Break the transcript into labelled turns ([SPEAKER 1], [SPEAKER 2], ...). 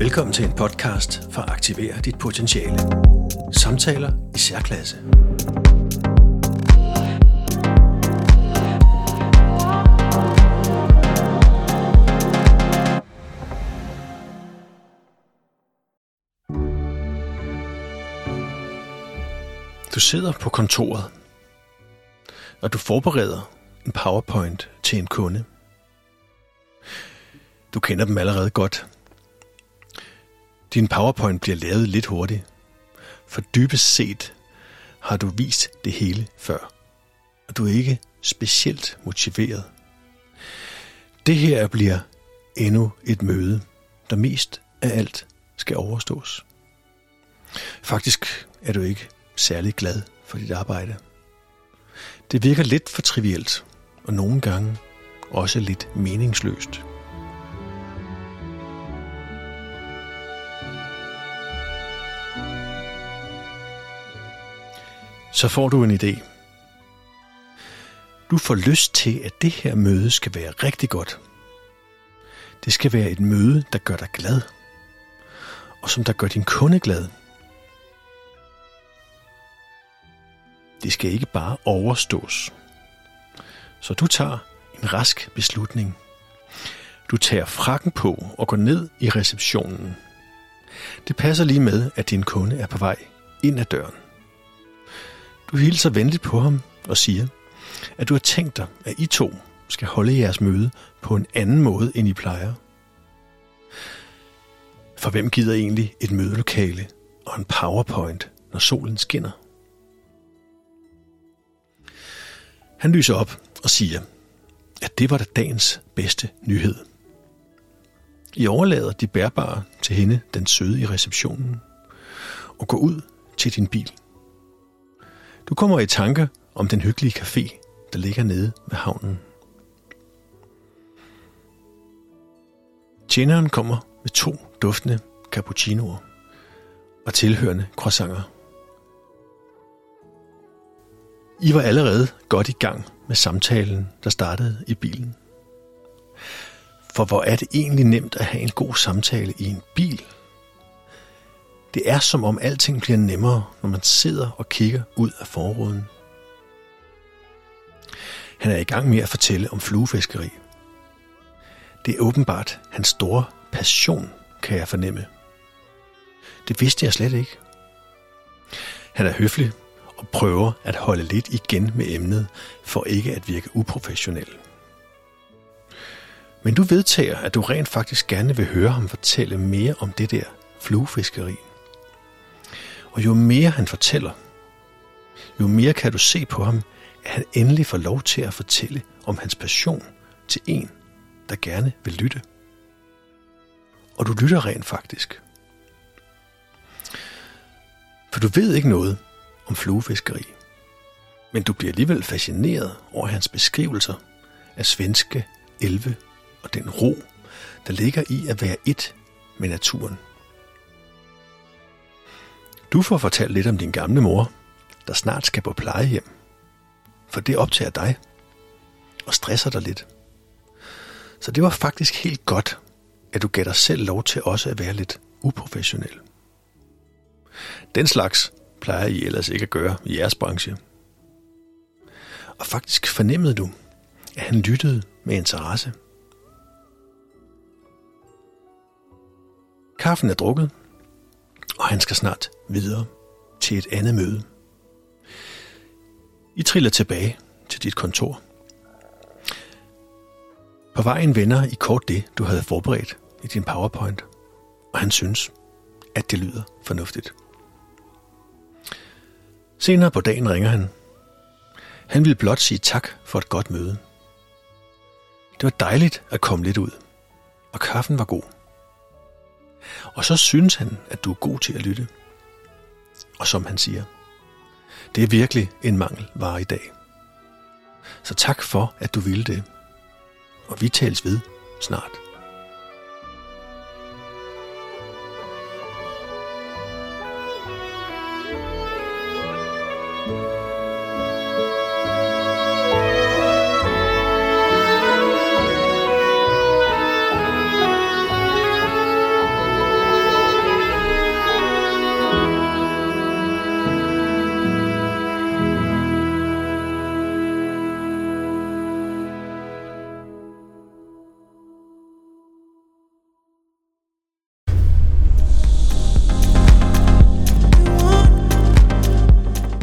[SPEAKER 1] Velkommen til en podcast for at aktivere dit potentiale. Samtaler i særklasse. Du sidder på kontoret, og du forbereder en PowerPoint til en kunde. Du kender dem allerede godt. Din PowerPoint bliver lavet lidt hurtigt, for dybest set har du vist det hele før, og du er ikke specielt motiveret. Det her bliver endnu et møde, der mest af alt skal overstås. Faktisk er du ikke særlig glad for dit arbejde. Det virker lidt for trivielt, og nogle gange også lidt meningsløst. Så får du en idé. Du får lyst til, at det her møde skal være rigtig godt. Det skal være et møde, der gør dig glad, og som der gør din kunde glad. Det skal ikke bare overstås. Så du tager en rask beslutning. Du tager frakken på og går ned i receptionen. Det passer lige med, at din kunde er på vej ind ad døren. Du hilser venligt på ham og siger, at du har tænkt dig, at I to skal holde jeres møde på en anden måde, end I plejer. For hvem gider egentlig et mødelokale og en powerpoint, når solen skinner? Han lyser op og siger, at det var da dagens bedste nyhed. I overlader de bærbare til hende, den søde i receptionen, og går ud til din bil. Du kommer i tanker om den hyggelige café, der ligger nede ved havnen. Tjeneren kommer med to duftende cappuccinoer og tilhørende croissanter. I var allerede godt i gang med samtalen, der startede i bilen. For hvor er det egentlig nemt at have en god samtale i en bil? Det er som om alting bliver nemmere, når man sidder og kigger ud af forruden. Han er i gang med at fortælle om fluefiskeri. Det er åbenbart hans store passion, kan jeg fornemme. Det vidste jeg slet ikke. Han er høflig og prøver at holde lidt igen med emnet, for ikke at virke uprofessionel. Men du vedtager, at du rent faktisk gerne vil høre ham fortælle mere om det der fluefiskeri. Og jo mere han fortæller, jo mere kan du se på ham, at han endelig får lov til at fortælle om hans passion til en, der gerne vil lytte. Og du lytter rent faktisk. For du ved ikke noget om fluefiskeri. Men du bliver alligevel fascineret over hans beskrivelser af svenske elve og den ro, der ligger i at være et med naturen. Du får fortalt lidt om din gamle mor, der snart skal på plejehjem. For det optager dig og stresser dig lidt. Så det var faktisk helt godt, at du gav dig selv lov til også at være lidt uprofessionel. Den slags plejer I ellers ikke at gøre i jeres branche. Og faktisk fornemmede du, at han lyttede med interesse. Kaffen er drukket, og han skal snart videre til et andet møde. I triller tilbage til dit kontor. På vejen vender I kort det, du havde forberedt i din PowerPoint, og han synes, at det lyder fornuftigt. Senere på dagen ringer han. Han vil blot sige tak for et godt møde. Det var dejligt at komme lidt ud, og kaffen var god. Og så synes han, at du er god til at lytte. Og som han siger, det er virkelig en mangel var i dag. Så tak for, at du ville det. Og vi tales ved snart.